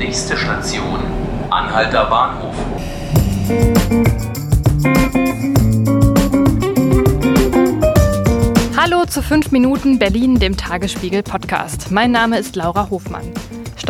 Nächste Station, Anhalter Bahnhof. Hallo zu 5 Minuten Berlin, dem Tagesspiegel Podcast. Mein Name ist Laura Hofmann.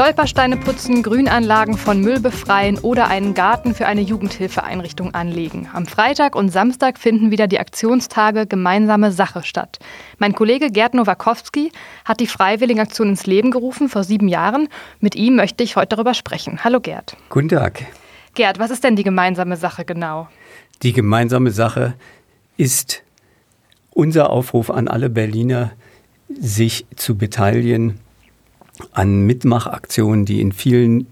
Stolpersteine putzen, Grünanlagen von Müll befreien oder einen Garten für eine Jugendhilfeeinrichtung anlegen. Am Freitag und Samstag finden wieder die Aktionstage Gemeinsame Sache statt. Mein Kollege Gerd Nowakowski hat die Freiwilligenaktion ins Leben gerufen vor sieben Jahren. Mit ihm möchte ich heute darüber sprechen. Hallo Gerd. Guten Tag. Gerd, was ist denn die gemeinsame Sache genau? Die gemeinsame Sache ist unser Aufruf an alle Berliner, sich zu beteiligen an Mitmachaktionen, die in vielen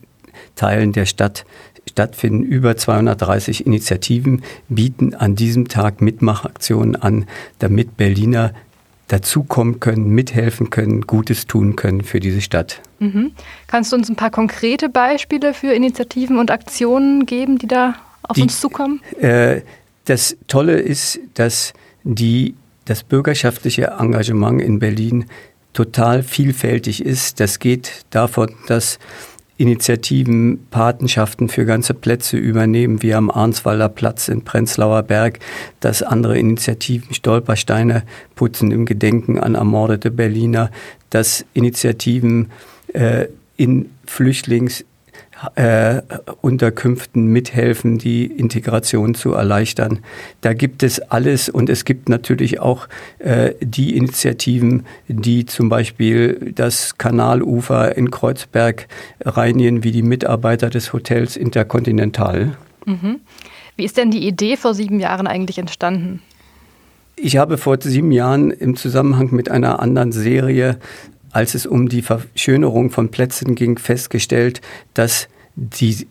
Teilen der Stadt stattfinden. Über 230 Initiativen bieten an diesem Tag Mitmachaktionen an, damit Berliner dazukommen können, mithelfen können, Gutes tun können für diese Stadt. Mhm. Kannst du uns ein paar konkrete Beispiele für Initiativen und Aktionen geben, die da auf die, uns zukommen? Äh, das Tolle ist, dass die, das bürgerschaftliche Engagement in Berlin total vielfältig ist. Das geht davon, dass Initiativen Patenschaften für ganze Plätze übernehmen, wie am Arnswalder Platz in Prenzlauer Berg, dass andere Initiativen Stolpersteine putzen im Gedenken an ermordete Berliner, dass Initiativen äh, in Flüchtlings- äh, Unterkünften mithelfen, die Integration zu erleichtern. Da gibt es alles und es gibt natürlich auch äh, die Initiativen, die zum Beispiel das Kanalufer in Kreuzberg reinigen, wie die Mitarbeiter des Hotels Intercontinental. Mhm. Wie ist denn die Idee vor sieben Jahren eigentlich entstanden? Ich habe vor sieben Jahren im Zusammenhang mit einer anderen Serie als es um die Verschönerung von Plätzen ging, festgestellt, dass die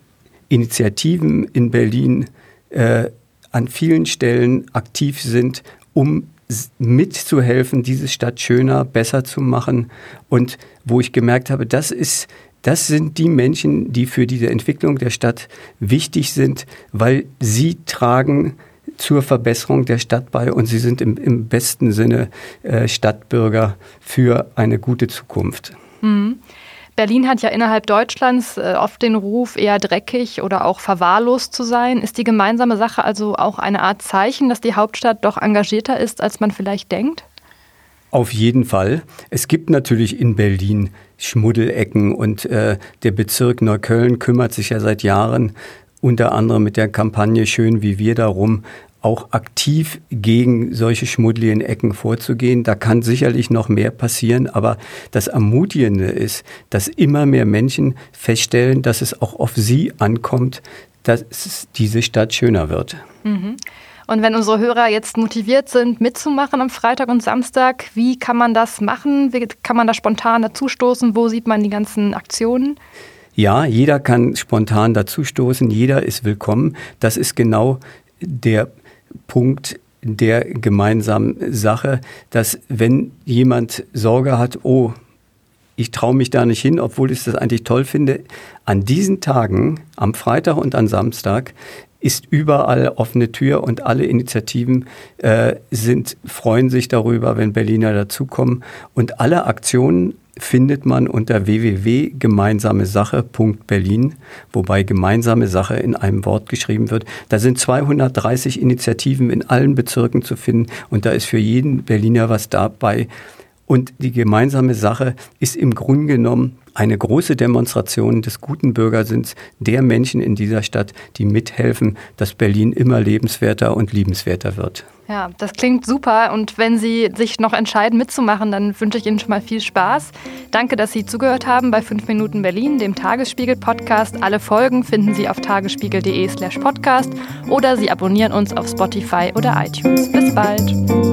Initiativen in Berlin äh, an vielen Stellen aktiv sind, um mitzuhelfen, diese Stadt schöner, besser zu machen. Und wo ich gemerkt habe, das ist das sind die Menschen, die für diese Entwicklung der Stadt wichtig sind, weil sie tragen zur Verbesserung der Stadt bei und sie sind im, im besten Sinne äh, Stadtbürger für eine gute Zukunft. Mhm. Berlin hat ja innerhalb Deutschlands äh, oft den Ruf, eher dreckig oder auch verwahrlost zu sein. Ist die gemeinsame Sache also auch eine Art Zeichen, dass die Hauptstadt doch engagierter ist, als man vielleicht denkt? Auf jeden Fall. Es gibt natürlich in Berlin Schmuddelecken und äh, der Bezirk Neukölln kümmert sich ja seit Jahren unter anderem mit der Kampagne Schön wie wir darum, auch aktiv gegen solche schmuddeligen Ecken vorzugehen. Da kann sicherlich noch mehr passieren, aber das Ermutigende ist, dass immer mehr Menschen feststellen, dass es auch auf sie ankommt, dass diese Stadt schöner wird. Mhm. Und wenn unsere Hörer jetzt motiviert sind, mitzumachen am Freitag und Samstag, wie kann man das machen? Wie kann man da spontan dazustoßen? Wo sieht man die ganzen Aktionen? Ja, jeder kann spontan dazustoßen, jeder ist willkommen. Das ist genau der Punkt der gemeinsamen Sache, dass wenn jemand Sorge hat, oh, ich traue mich da nicht hin, obwohl ich das eigentlich toll finde, an diesen Tagen, am Freitag und am Samstag, ist überall offene Tür und alle Initiativen äh, sind, freuen sich darüber, wenn Berliner dazukommen. Und alle Aktionen findet man unter www.gemeinsamesache.berlin, wobei gemeinsame Sache in einem Wort geschrieben wird. Da sind 230 Initiativen in allen Bezirken zu finden und da ist für jeden Berliner was dabei. Und die gemeinsame Sache ist im Grunde genommen eine große Demonstration des guten Bürgersinns der Menschen in dieser Stadt, die mithelfen, dass Berlin immer lebenswerter und liebenswerter wird. Ja, das klingt super. Und wenn Sie sich noch entscheiden, mitzumachen, dann wünsche ich Ihnen schon mal viel Spaß. Danke, dass Sie zugehört haben bei 5 Minuten Berlin, dem Tagesspiegel-Podcast. Alle Folgen finden Sie auf tagesspiegel.de/slash podcast oder Sie abonnieren uns auf Spotify oder iTunes. Bis bald.